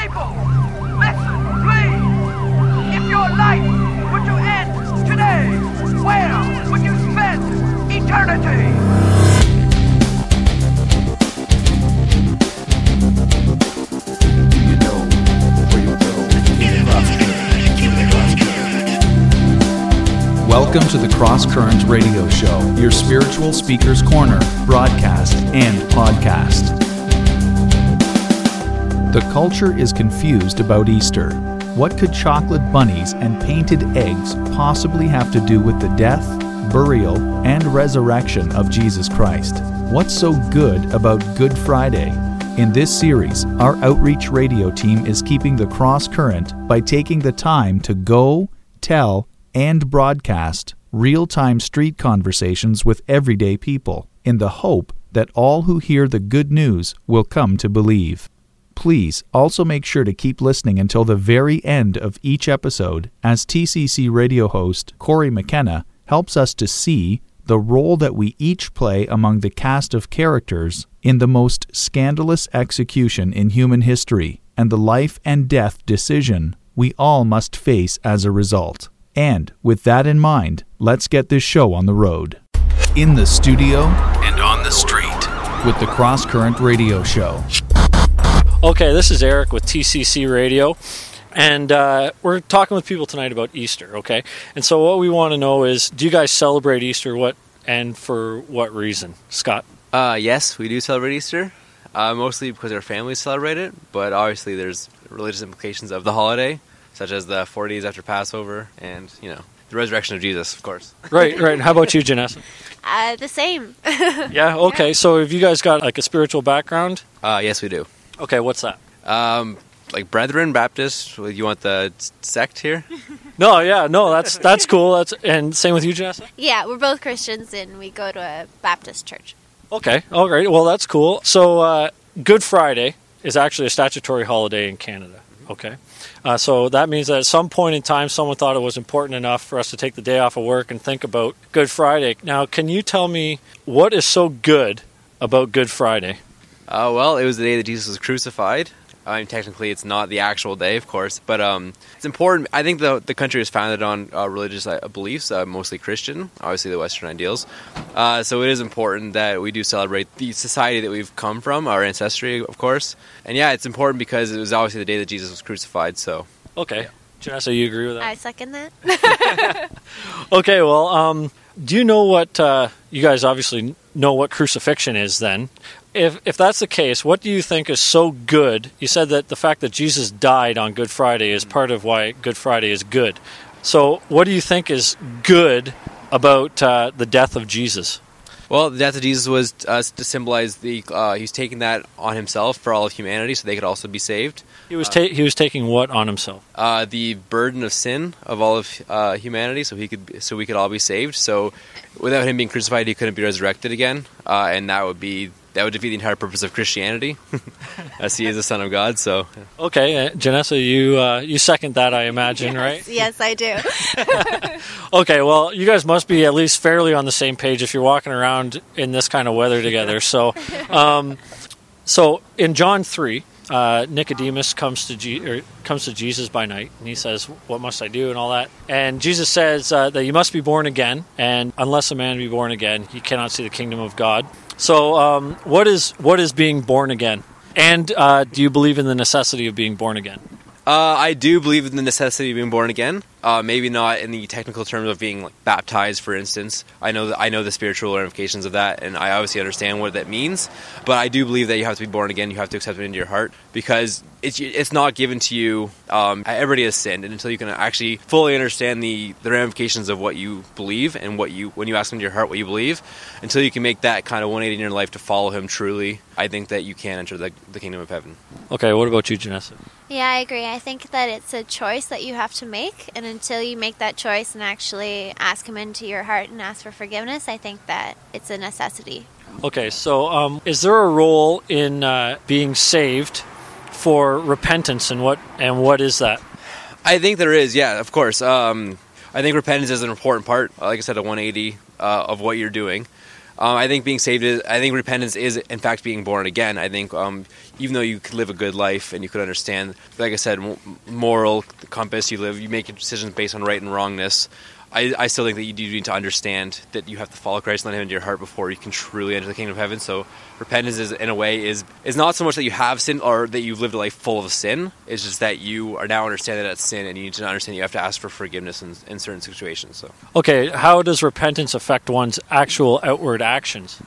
People, listen, please. If your life were to end today, where would you spend eternity? Welcome to the Cross Current Radio Show, your spiritual speaker's corner, broadcast, and podcast. The culture is confused about Easter. What could chocolate bunnies and painted eggs possibly have to do with the death, burial, and resurrection of Jesus Christ? What's so good about Good Friday? In this series, our outreach radio team is keeping the cross current by taking the time to go, tell, and broadcast real time street conversations with everyday people in the hope that all who hear the good news will come to believe. Please also make sure to keep listening until the very end of each episode as TCC radio host Corey McKenna helps us to see the role that we each play among the cast of characters in the most scandalous execution in human history and the life and death decision we all must face as a result. And with that in mind, let's get this show on the road. In the studio and on the street with the Cross Current Radio Show. Okay, this is Eric with TCC Radio, and uh, we're talking with people tonight about Easter. Okay, and so what we want to know is, do you guys celebrate Easter? What and for what reason, Scott? Uh, yes, we do celebrate Easter, uh, mostly because our families celebrate it, but obviously there's religious implications of the holiday, such as the 40 days after Passover and, you know, the resurrection of Jesus, of course. Right, right. How about you, Janessa? Uh, the same. Yeah. Okay. So have you guys got like a spiritual background? Uh, yes, we do. Okay. What's that? Um, like Brethren Baptist, you want the sect here? No. Yeah. No. That's that's cool. That's and same with you, Janessa. yeah, we're both Christians and we go to a Baptist church. Okay. All right. Well, that's cool. So uh, Good Friday is actually a statutory holiday in Canada. Okay. Uh, so that means that at some point in time, someone thought it was important enough for us to take the day off of work and think about Good Friday. Now, can you tell me what is so good about Good Friday? Uh, well, it was the day that Jesus was crucified. I mean, technically, it's not the actual day, of course, but um, it's important. I think the the country is founded on uh, religious uh, beliefs, uh, mostly Christian, obviously the Western ideals. Uh, so it is important that we do celebrate the society that we've come from, our ancestry, of course. And yeah, it's important because it was obviously the day that Jesus was crucified. So Okay. Janessa, you agree with that? I second that. Okay, well, um, do you know what uh, you guys obviously know what crucifixion is? Then, if if that's the case, what do you think is so good? You said that the fact that Jesus died on Good Friday is part of why Good Friday is good. So, what do you think is good about uh, the death of Jesus? Well, the death of Jesus was uh, to symbolize the uh, he's taking that on himself for all of humanity, so they could also be saved. He was ta- he was taking what on himself? Uh, the burden of sin of all of uh, humanity, so he could so we could all be saved. So, without him being crucified, he couldn't be resurrected again, uh, and that would be that would defeat the entire purpose of Christianity, as he is the Son of God. So, Okay, uh, Janessa, you uh, you second that, I imagine, right? yes, I do. Okay, well, you guys must be at least fairly on the same page if you're walking around in this kind of weather together. So, um, so in John three, uh, Nicodemus comes to Je- or comes to Jesus by night, and he says, "What must I do?" and all that. And Jesus says uh, that you must be born again, and unless a man be born again, he cannot see the kingdom of God. So, um, what is what is being born again? And uh, do you believe in the necessity of being born again? uh, I do believe in the necessity of being born again. Uh, maybe not in the technical terms of being like, baptized, for instance. I know that I know the spiritual ramifications of that, and I obviously understand what that means. But I do believe that you have to be born again. You have to accept it into your heart because it's it's not given to you. Um, everybody has sinned, and until you can actually fully understand the the ramifications of what you believe and what you when you ask into your heart what you believe, until you can make that kind of 180 in your life to follow Him truly, I think that you can enter the, the kingdom of heaven. Okay, what about you, Janessa? yeah, I agree. I think that it's a choice that you have to make, and until you make that choice and actually ask Him into your heart and ask for forgiveness, I think that it's a necessity. Okay, so um, is there a role in uh, being saved for repentance, and what and what is that? I think there is, yeah, of course. Um, I think repentance is an important part. Like I said, a 180 uh, of what you're doing. Um, I think being saved is. I think repentance is, in fact, being born again. I think um, even though you could live a good life and you could understand, like I said, moral compass, you live, you make decisions based on right and wrongness. I, I still think that you do need to understand that you have to follow Christ and let Him into your heart before you can truly enter the kingdom of heaven. So repentance is, in a way, is is not so much that you have sin or that you've lived a life full of sin. It's just that you are now understanding that it's sin, and you need to understand you have to ask for forgiveness in, in certain situations. So. Okay, how does repentance affect one's actual outward actions?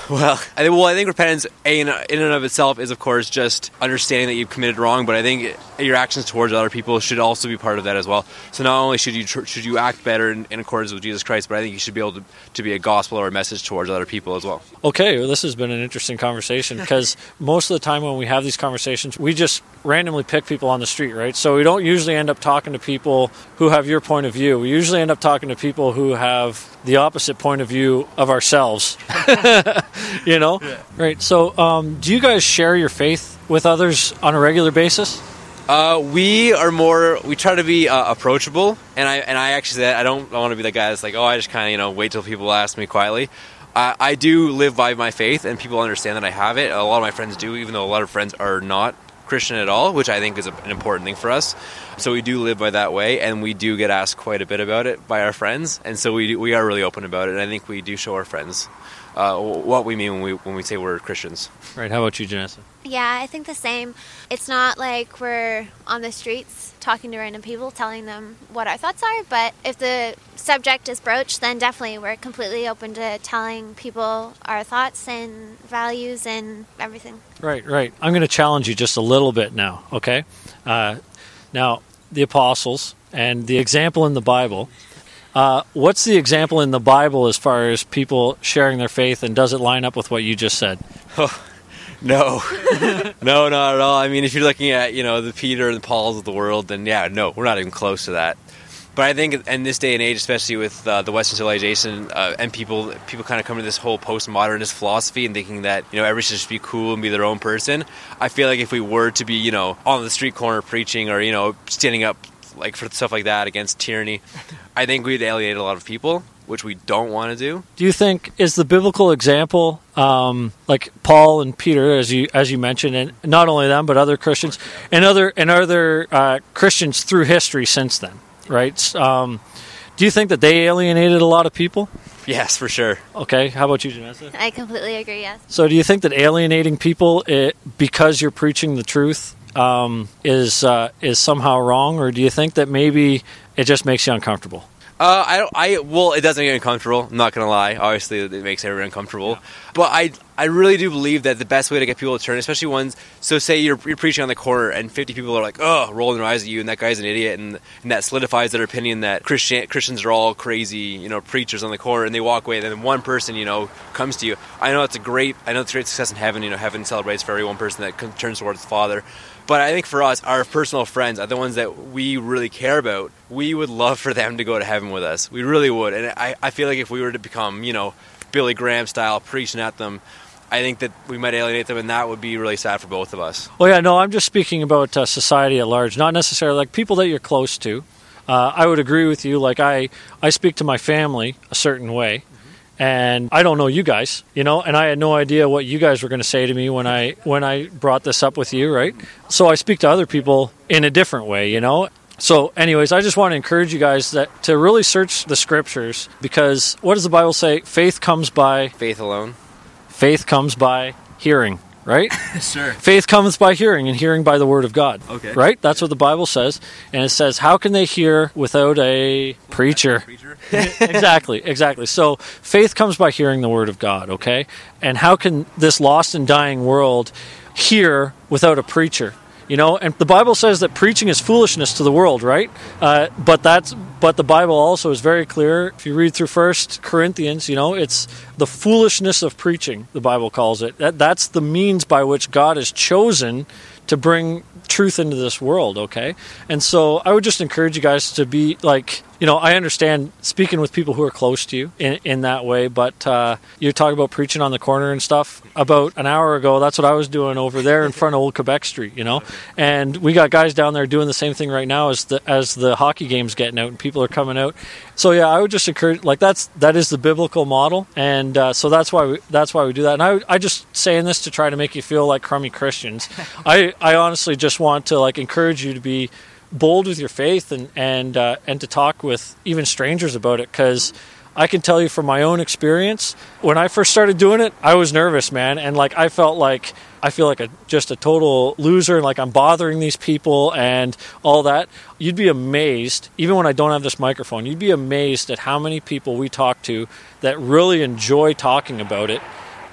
Well, I think, well, I think repentance in, in and of itself is, of course, just understanding that you've committed wrong. But I think your actions towards other people should also be part of that as well. So not only should you tr- should you act better in, in, accordance with Jesus Christ, but I think you should be able to, to be a gospel or a message towards other people as well. Okay, well, this has been an interesting conversation because most of the time when we have these conversations, we just randomly pick people on the street, right? So we don't usually end up talking to people who have your point of view. We usually end up talking to people who have the opposite point of view of ourselves. you know, yeah. right? So, um, do you guys share your faith with others on a regular basis? Uh, we are more. We try to be uh, approachable, and I and I actually said I don't I want to be the guy that's like, oh, I just kind of you know wait till people ask me quietly. I, I do live by my faith, and people understand that I have it. A lot of my friends do, even though a lot of friends are not Christian at all, which I think is a, an important thing for us. So we do live by that way, and we do get asked quite a bit about it by our friends, and so we we are really open about it. And I think we do show our friends uh, what we mean when we when we say we're Christians. Right. How about you, Janessa? Yeah, I think the same. It's not like we're on the streets talking to random people, telling them what our thoughts are. But if the subject is broached, then definitely we're completely open to telling people our thoughts and values and everything. Right. Right. I'm going to challenge you just a little bit now. Okay. Uh, now, the apostles and the example in the Bible uh, what's the example in the Bible as far as people sharing their faith, and does it line up with what you just said? Oh, no, no, not at all. I mean, if you're looking at you know the Peter and the Pauls of the world, then yeah, no, we're not even close to that. But I think in this day and age, especially with uh, the Western civilization uh, and people, people kind of come to this whole postmodernist philosophy and thinking that you know everyone should just be cool and be their own person. I feel like if we were to be you know on the street corner preaching or you know standing up like for stuff like that against tyranny, I think we'd alienate a lot of people, which we don't want to do. Do you think is the biblical example um, like Paul and Peter, as you as you mentioned, and not only them but other Christians and other and other uh, Christians through history since then, right? Um, do you think that they alienated a lot of people? Yes, for sure. Okay, how about you, Janessa? I completely agree. Yes. So, do you think that alienating people it, because you're preaching the truth um, is uh, is somehow wrong, or do you think that maybe it just makes you uncomfortable? Uh, I don't. I well, it doesn't make get uncomfortable. I'm not gonna lie. Obviously, it makes everyone uncomfortable. Yeah. But I, I really do believe that the best way to get people to turn, especially ones. So, say you're, you're preaching on the corner, and 50 people are like, "Oh, rolling their eyes at you," and that guy's an idiot, and, and that solidifies their opinion that Christian Christians are all crazy, you know, preachers on the corner, and they walk away. And then one person, you know, comes to you. I know it's a great. I know it's a great success in heaven. You know, heaven celebrates for every one person that turns towards the Father. But I think for us, our personal friends are the ones that we really care about. We would love for them to go to heaven with us. We really would. And I, I feel like if we were to become, you know, Billy Graham style preaching at them, I think that we might alienate them, and that would be really sad for both of us. Well, yeah, no, I'm just speaking about uh, society at large, not necessarily like people that you're close to. Uh, I would agree with you. Like I, I speak to my family a certain way, and I don't know you guys, you know, and I had no idea what you guys were going to say to me when I when I brought this up with you, right? So I speak to other people in a different way, you know. So, anyways, I just want to encourage you guys that to really search the scriptures because what does the Bible say? Faith comes by faith alone. Faith comes by hearing right? sure. Faith comes by hearing, and hearing by the word of God. Okay. Right? That's what the Bible says. And it says, How can they hear without a preacher? preacher? exactly, exactly. So faith comes by hearing the word of God, okay? And how can this lost and dying world hear without a preacher? You know, and the Bible says that preaching is foolishness to the world, right? Uh, but that's but the Bible also is very clear. If you read through First Corinthians, you know it's the foolishness of preaching. The Bible calls it that. That's the means by which God has chosen to bring truth into this world. Okay, and so I would just encourage you guys to be like you know, I understand speaking with people who are close to you in, in that way, but uh, you talk about preaching on the corner and stuff. About an hour ago, that's what I was doing over there in front of Old Quebec Street, you know. And we got guys down there doing the same thing right now as the as the hockey game's getting out, and people are coming out. So yeah, I would just encourage like that's that is the biblical model, and uh, so that's why we that's why we do that. And I I just saying this to try to make you feel like crummy Christians. I I honestly just want to like encourage you to be bold with your faith and and uh, and to talk with even strangers about it because I can tell you from my own experience when I first started doing it I was nervous man. And like I felt like I feel like a just a total loser and like I'm bothering these people and all that. You'd be amazed even when I don't have this microphone you'd be amazed at how many people we talk to that really enjoy talking about it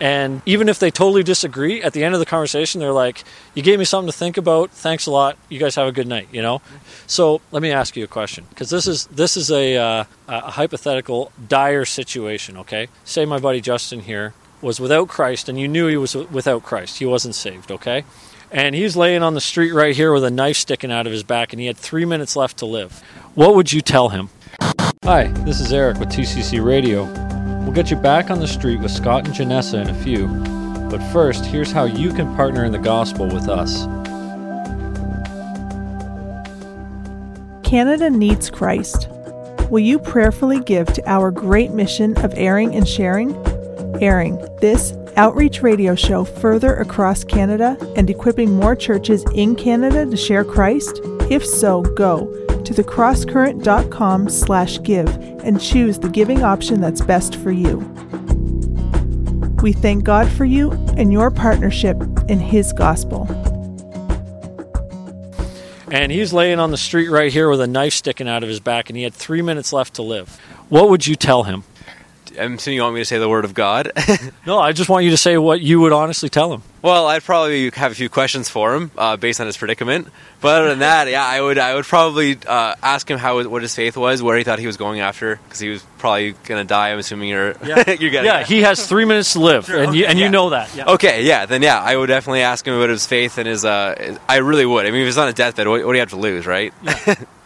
and even if they totally disagree, at the end of the conversation, they're like, "You gave me something to think about. Thanks a lot. You guys have a good night." You know. So let me ask you a question, because this is this is a, uh, a hypothetical dire situation. Okay, say my buddy Justin here was without Christ, and you knew he was without Christ. He wasn't saved. Okay. And he's laying on the street right here with a knife sticking out of his back, and he had three minutes left to live. What would you tell him? Hi, this is Eric with TCC Radio. We'll get you back on the street with Scott and Janessa in a few. But first, here's how you can partner in the gospel with us. Canada needs Christ. Will you prayerfully give to our great mission of airing and sharing? Airing, this outreach radio show further across Canada and equipping more churches in Canada to share Christ? If so, go to thecrosscurrent.com slash give and choose the giving option that's best for you. We thank God for you and your partnership in His gospel. And he's laying on the street right here with a knife sticking out of his back, and he had three minutes left to live. What would you tell him? I'm assuming you want me to say the word of God. No, I just want you to say what you would honestly tell him. well, I'd probably have a few questions for him uh, based on his predicament. But other than that, yeah, I would I would probably uh, ask him how what his faith was, where he thought he was going after, because he was probably gonna die. I'm assuming you're you're getting Yeah, at. he has three minutes to live, and you and you know that. Yeah. Okay, yeah, then yeah, I would definitely ask him about his faith and his. Uh, I really would. I mean, if he's on a deathbed, what, what do you have to lose, right? Yeah,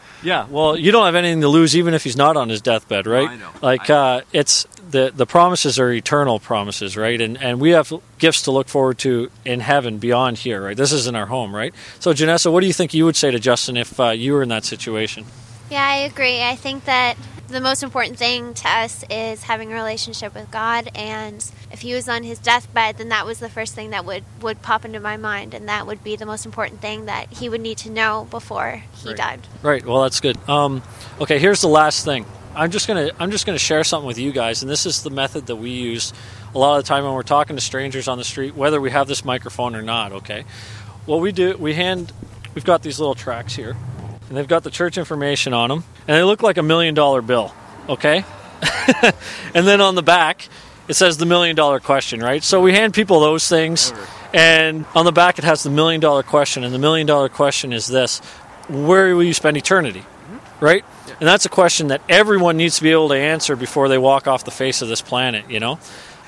well, you don't have anything to lose, even if he's not on his deathbed, right? I know. Like, I uh, it's the the promises are eternal promises, right? And and we have gifts to look forward to in heaven beyond here, right? This isn't our home, right? So, Janessa, what do you think you would say to Justin if uh, you were in that situation? Yeah, I agree. I think that the most important thing to us is having a relationship with God. And if he was on his deathbed, then that was the first thing that would, would pop into my mind. And that would be the most important thing that he would need to know before he Right. died. Right. Well, that's good. Um, okay, here's the last thing. I'm just gonna I'm just gonna share something with you guys, and this is the method that we use a lot of the time when we're talking to strangers on the street, whether we have this microphone or not. Okay. What we do, we hand. We've got these little tracks here, and they've got the church information on them, and they look like a million dollar bill. Okay. and then on the back, it says the million dollar question, right? So we hand people those things, and on the back it has the million dollar question, and the million dollar question is this: Where will you spend eternity? Right? And that's a question that everyone needs to be able to answer before they walk off the face of this planet, you know?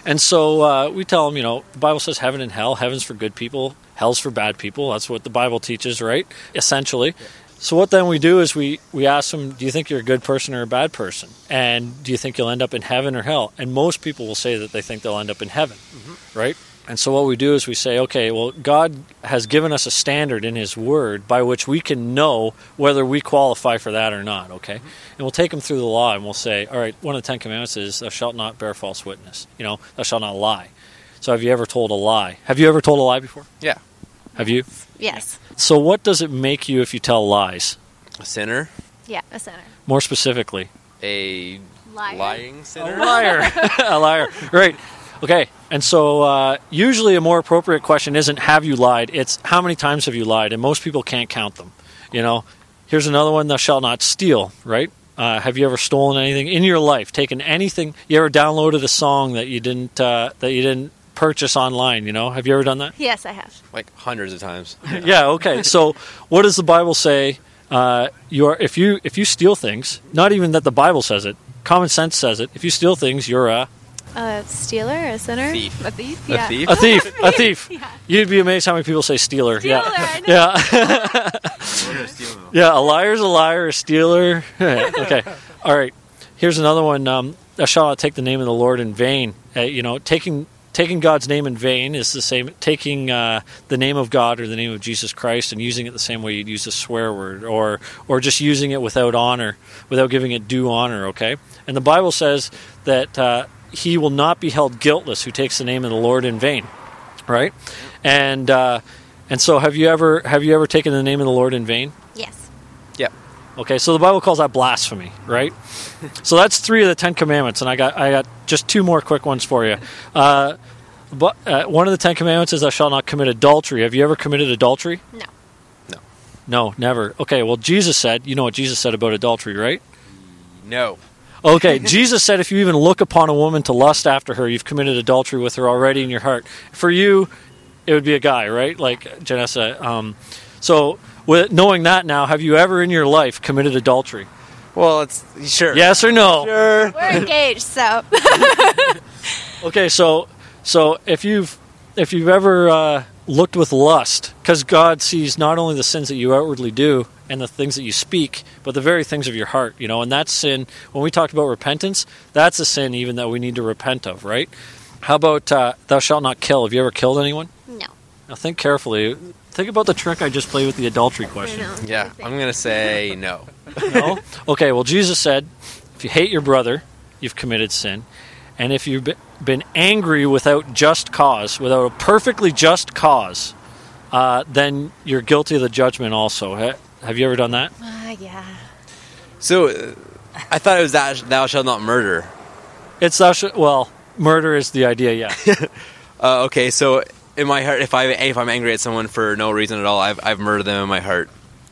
And so uh, we tell them, you know, the Bible says heaven and hell. Heaven's for good people, hell's for bad people. That's what the Bible teaches, right? Essentially. So what then we do is we, we ask them, do you think you're a good person or a bad person? And do you think you'll end up in heaven or hell? And most people will say that they think they'll end up in heaven, mm-hmm. right? And so what we do is we say, okay, well, God has given us a standard in His Word by which we can know whether we qualify for that or not, okay? Mm-hmm. And we'll take them through the law and we'll say, all right, one of the Ten Commandments is, thou shalt not bear false witness. You know, thou shalt not lie. So have you ever told a lie? Have you ever told a lie before? Yeah, Have you? Yes. So what does it make you if you tell lies? a sinner, Yeah, a sinner. More specifically, a Liar. lying sinner? a liar. a liar. Right. Okay. And so uh, usually a more appropriate question isn't have you lied, it's how many times have you lied? And most people can't count them. You know, here's another one thou shalt not steal, right? Uh, have you ever stolen anything in your life? Taken anything? You ever downloaded a song that you didn't uh, that you didn't purchase online? You know, have you ever done that? Yes, I have. like hundreds of times. yeah. Okay. So, what does the Bible say? Uh, you are if you if you steal things, not even that the Bible says it, common sense says it. If you steal things, you're a A stealer, a sinner, Thief. a thief. A thief? a thief. A thief. Yeah. You'd be amazed how many people say stealer. Stealer, yeah. I know. Yeah. yeah. A liar's a liar. A stealer. okay. All right. Here's another one. Um, thou shalt not take the name of the Lord in vain. Uh, you know, taking taking God's name in vain is the same taking uh, the name of God or the name of Jesus Christ and using it the same way you'd use a swear word, or or just using it without honor, without giving it due honor. Okay, and the Bible says that uh, he will not be held guiltless who takes the name of the Lord in vain, right? And uh, and so, have you ever have you ever taken the name of the Lord in vain? Yes. Yeah. Okay, so the Bible calls that blasphemy, right? so that's three of the Ten Commandments, and I got I got just two more quick ones for you. Uh, but uh, one of the Ten Commandments is "Thou shalt not commit adultery." Have you ever committed adultery? No. No. No, never. Okay, well, Jesus said, you know what Jesus said about adultery, right? No. Okay, Jesus said if you even look upon a woman to lust after her, you've committed adultery with her already in your heart. For you, it would be a guy, right? Like Janessa. Um, so, with knowing that now, have you ever in your life committed adultery? Well, it's sure. Yes or no? Sure. We're engaged, so. Okay, so so if you've if you've ever uh, looked with lust, because God sees not only the sins that you outwardly do and the things that you speak, but the very things of your heart, you know, and that's sin. When we talked about repentance, that's a sin even that we need to repent of, right? How about uh, thou shalt not kill? Have you ever killed anyone? No. Now think carefully. Think about the trick I just played with the adultery question. Yeah, I'm gonna say no. No? Okay, well, Jesus said, if you hate your brother, you've committed sin. And if you've been angry without just cause, without a perfectly just cause, uh, then you're guilty of the judgment also. Ha- Have you ever done that? Uh, yeah. So, uh, I thought it was that thou shalt not murder. It's thou sh- well, murder is the idea, yeah. Uh, okay, so in my heart, if I if I'm angry at someone for no reason at all, I've I've murdered them in my heart.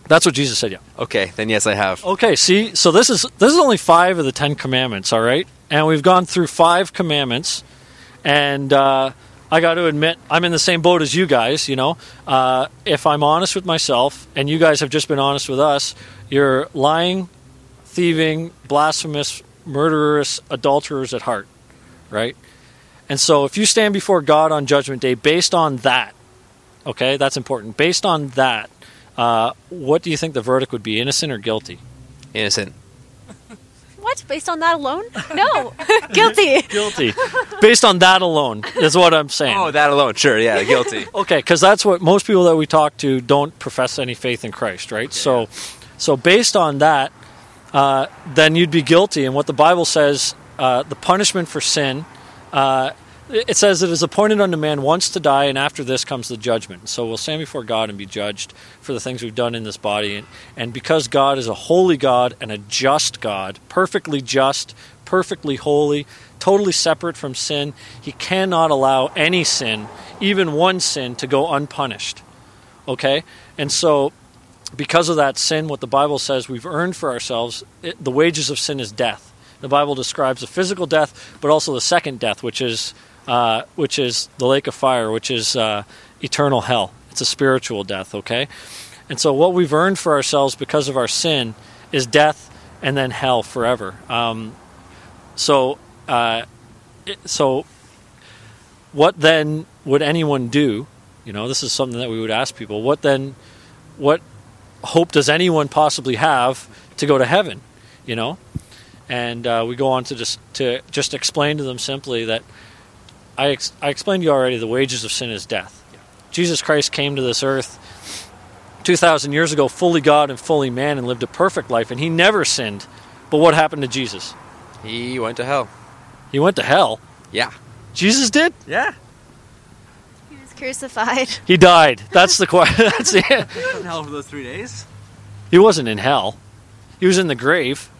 That's what Jesus said, yeah. Okay, then yes, I have. Okay, see, so this is this is only five of the Ten Commandments, all right, and we've gone through five commandments, and uh, I got to admit I'm in the same boat as you guys. You know, uh, if I'm honest with myself, and you guys have just been honest with us, you're lying, thieving, blasphemous, murderous, adulterers at heart, right? And so, if you stand before God on Judgment Day based on that, okay, that's important. Based on that, uh, what do you think the verdict would be, innocent or guilty? Innocent. What? Based on that alone? No. Guilty. guilty based on that alone is what i'm saying Oh, that alone, sure, yeah, guilty. okay because that's what most people that we talk to don't profess any faith in christ right so so based on that uh, then you'd be guilty and what the bible says uh, the punishment for sin uh, it says it is appointed unto man once to die and after this comes the judgment. So we'll stand before god and be judged for the things we've done in this body. And, because god is a holy god and a just god perfectly just perfectly holy totally separate from sin he cannot allow any sin even one sin to go unpunished. Okay? And so because of that sin what the bible says we've earned for ourselves it, the wages of sin is death. The bible describes the physical death but also the second death which is uh, which is the lake of fire which is uh, eternal hell. It's a spiritual death okay? And so what we've earned for ourselves because of our sin is death and then hell forever. Um, so uh, so what then would anyone do? You know this is something that we would ask people. What then what hope does anyone possibly have to go to heaven? You know? And uh, we go on to just to just explain to them simply that I, ex- I explained to you already the wages of sin is death jesus christ came to this earth 2000 years ago fully god and fully man and lived a perfect life and he never sinned but what happened to jesus He went to hell. he went to hell Yeah. jesus did Yeah. He was crucified. he died that's the question that's the He was in hell for those three days. he wasn't in hell he was in the grave I think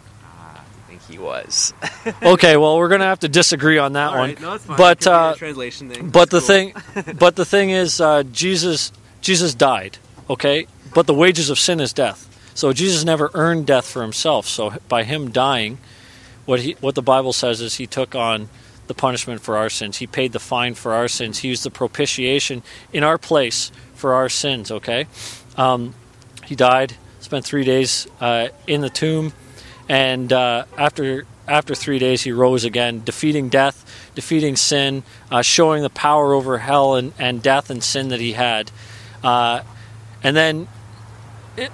he was. okay well we're gonna have to disagree on that one. but uh, translation thing. but the thing but the thing is uh, jesus jesus died okay? But the wages of sin is death. So jesus never earned death for himself. So by him dying what he what the bible says is he took on the punishment for our sins. He paid the fine for our sins. He used the propitiation in our place for our sins okay? Um, he died spent three days uh, in the tomb and uh, after after three days he rose again defeating death defeating sin uh, showing the power over hell and, and death and sin that he had uh, and then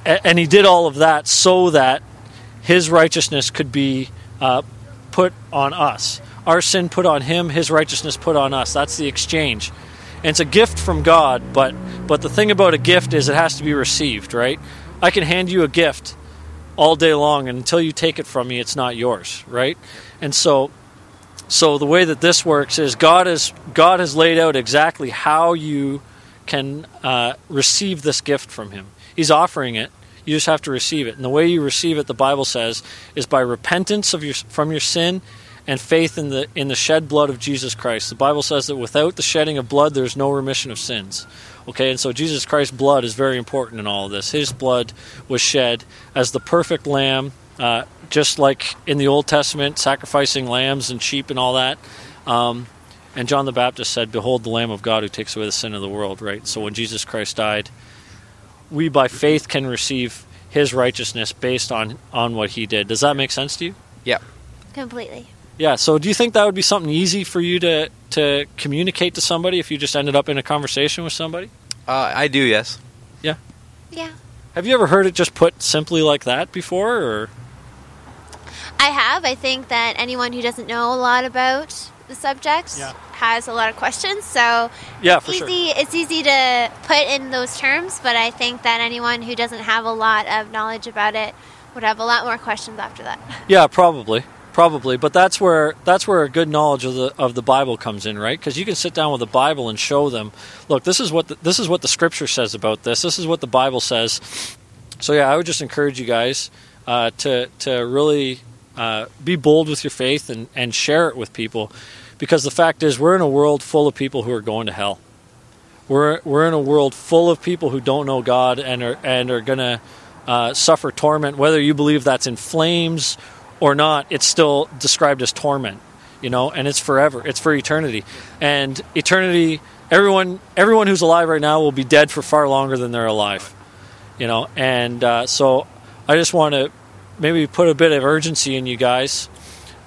and he did all of that so that his righteousness could be uh, put on us our sin put on him, his righteousness put on us. That's the exchange. And it's a gift from God, but but the thing about a gift is it has to be received, right? I can hand you a gift all day long and until you take it from me it's not yours, right? And so so the way that this works is God has God has laid out exactly how you can uh, receive this gift from Him. He's offering it. You just have to receive it. And the way you receive it, the Bible says, is by repentance of your from your sin and faith in the in the shed blood of Jesus Christ. The Bible says that without the shedding of blood there's no remission of sins. Okay, and so Jesus Christ's blood is very important in all of this. His blood was shed as the perfect lamb, uh, just like in the Old Testament, sacrificing lambs and sheep and all that. Um, and John the Baptist said, Behold the Lamb of God who takes away the sin of the world, right? So when Jesus Christ died, we by faith can receive his righteousness based on, on what he did. Does that make sense to you? Yeah. Completely. Yeah. So, do you think that would be something easy for you to to communicate to somebody if you just ended up in a conversation with somebody? Uh, I do, yes. Yeah. Yeah. Have you ever heard it just put simply like that before, or? I have. I think that anyone who doesn't know a lot about the subject Yeah. has a lot of questions. So Yeah, for easy. sure. It's easy to put in those terms, but I think that anyone who doesn't have a lot of knowledge about it would have a lot more questions after that. Yeah, probably, probably. But that's where that's where a good knowledge of the of the Bible comes in, right? Because you can sit down with the Bible and show them, look, this is what the, this is what the Scripture says about this. This is what the Bible says. So yeah, I would just encourage you guys uh, to to really uh, be bold with your faith and and share it with people, because the fact is we're in a world full of people who are going to hell. We're we're in a world full of people who don't know God and are and are gonna uh, suffer torment, whether you believe that's in flames or not. It's still described as torment, you know, and it's forever. It's for eternity, and eternity. Everyone everyone who's alive right now will be dead for far longer than they're alive, you know. And uh, so I just want to maybe put a bit of urgency in you guys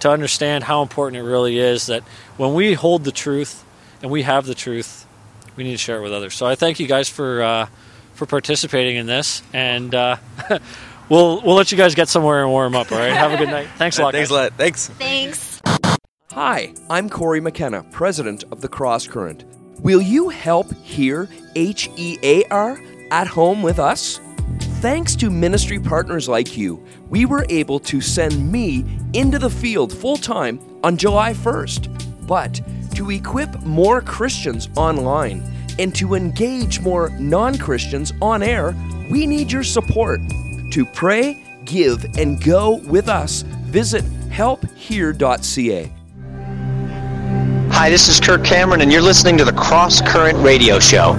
to understand how important it really is that when we hold the truth and we have the truth, we need to share it with others. So I thank you guys for uh, for participating in this, and uh, we'll we'll let you guys get somewhere and warm up. All right, have a good night. Thanks a lot. Thanks guys. a lot. Thanks. Thanks. Hi, I'm Corey McKenna, president of the Cross Current. Will you help hear H E A R at home with us? Thanks to ministry partners like you, we were able to send me into the field full time on July 1st. But to equip more Christians online and to engage more non Christians on air, we need your support. To pray, give, and go with us, visit helphear.ca. Hi, this is Kirk Cameron, and you're listening to the Cross Current Radio Show.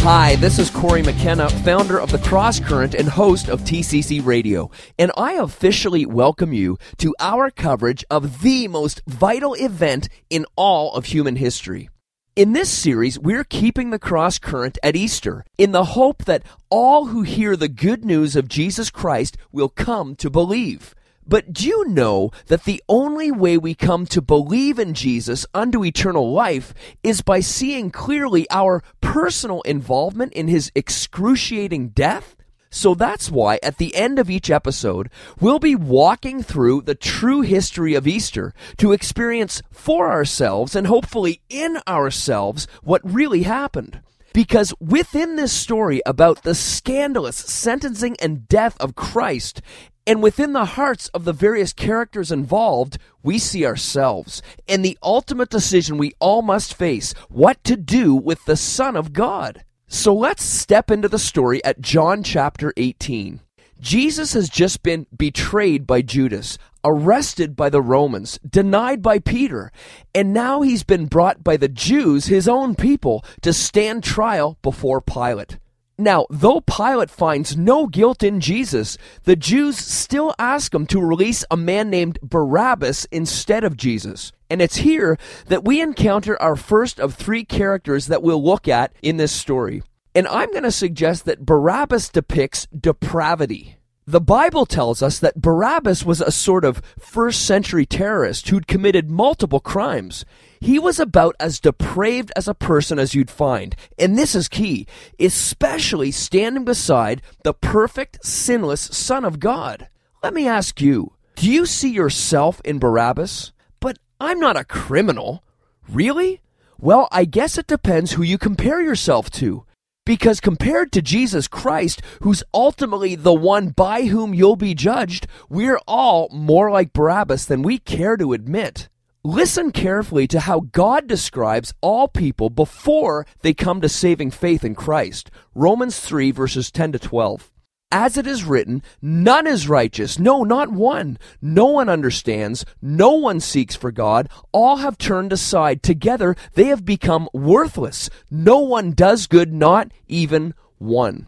Hi, this is Corey McKenna, founder of the Cross Current and host of TCC Radio, and I officially welcome you to our coverage of the most vital event in all of human history. In this series, we're keeping the cross current at Easter in the hope that all who hear the good news of Jesus Christ will come to believe. But do you know that the only way we come to believe in Jesus unto eternal life is by seeing clearly our personal involvement in his excruciating death? So that's why at the end of each episode, we'll be walking through the true history of Easter to experience for ourselves and hopefully in ourselves what really happened. Because within this story about the scandalous sentencing and death of Christ, and within the hearts of the various characters involved, we see ourselves and the ultimate decision we all must face what to do with the Son of God. So let's step into the story at John chapter 18. Jesus has just been betrayed by Judas, arrested by the Romans, denied by Peter, and now he's been brought by the Jews, his own people, to stand trial before Pilate. Now, though Pilate finds no guilt in Jesus, the Jews still ask him to release a man named Barabbas instead of Jesus. And it's here that we encounter our first of three characters that we'll look at in this story. And I'm going to suggest that Barabbas depicts depravity. The Bible tells us that Barabbas was a sort of first century terrorist who'd committed multiple crimes. He was about as depraved as a person as you'd find, and this is key, especially standing beside the perfect, sinless Son of God. Let me ask you do you see yourself in Barabbas? But I'm not a criminal. Really? Well, I guess it depends who you compare yourself to. Because compared to Jesus Christ, who's ultimately the one by whom you'll be judged, we're all more like Barabbas than we care to admit. Listen carefully to how God describes all people before they come to saving faith in Christ. Romans 3, verses 10 to 12. As it is written, none is righteous, no, not one. No one understands, no one seeks for God. All have turned aside. Together they have become worthless. No one does good, not even one.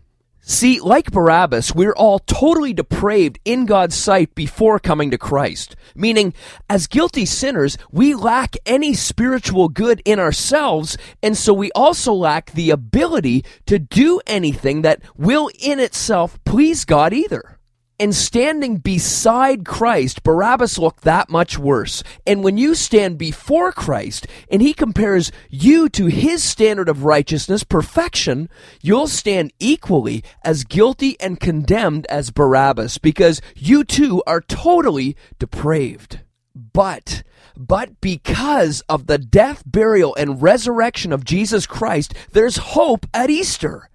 See, like Barabbas, we're all totally depraved in God's sight before coming to Christ. Meaning, as guilty sinners, we lack any spiritual good in ourselves, and so we also lack the ability to do anything that will in itself please God either. And standing beside Christ, Barabbas looked that much worse. And when you stand before Christ and he compares you to his standard of righteousness, perfection, you'll stand equally as guilty and condemned as Barabbas because you too are totally depraved. But but because of the death, burial, and resurrection of Jesus Christ, there's hope at Easter.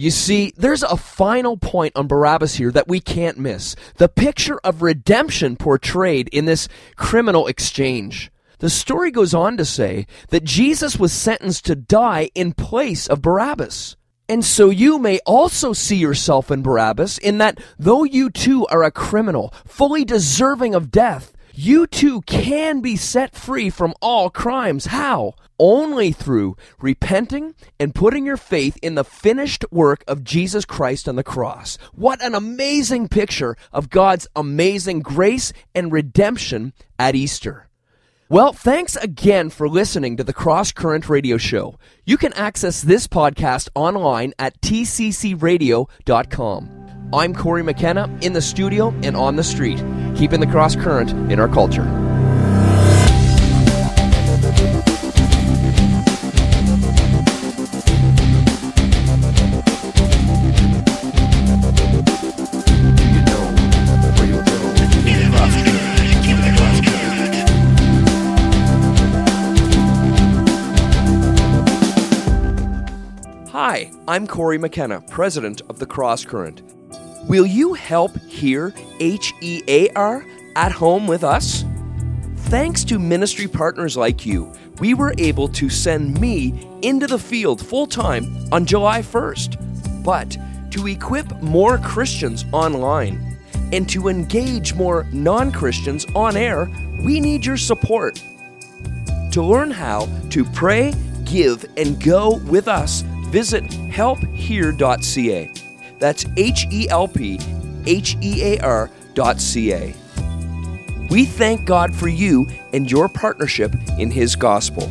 You see, there's a final point on Barabbas here that we can't miss. The picture of redemption portrayed in this criminal exchange. The story goes on to say that Jesus was sentenced to die in place of Barabbas. And so you may also see yourself in Barabbas in that though you too are a criminal, fully deserving of death, you too can be set free from all crimes. How? Only through repenting and putting your faith in the finished work of Jesus Christ on the cross. What an amazing picture of God's amazing grace and redemption at Easter. Well, thanks again for listening to the Cross Current Radio Show. You can access this podcast online at tccradio.com. I'm Corey McKenna in the studio and on the street, keeping the cross current in our culture. Hi, I'm Corey McKenna, president of the Cross Current. Will you help hear H E A R at home with us? Thanks to ministry partners like you, we were able to send me into the field full time on July 1st. But to equip more Christians online and to engage more non Christians on air, we need your support. To learn how to pray, give, and go with us, visit helphear.ca. That's H E L P H E A R dot C A. We thank God for you and your partnership in His gospel.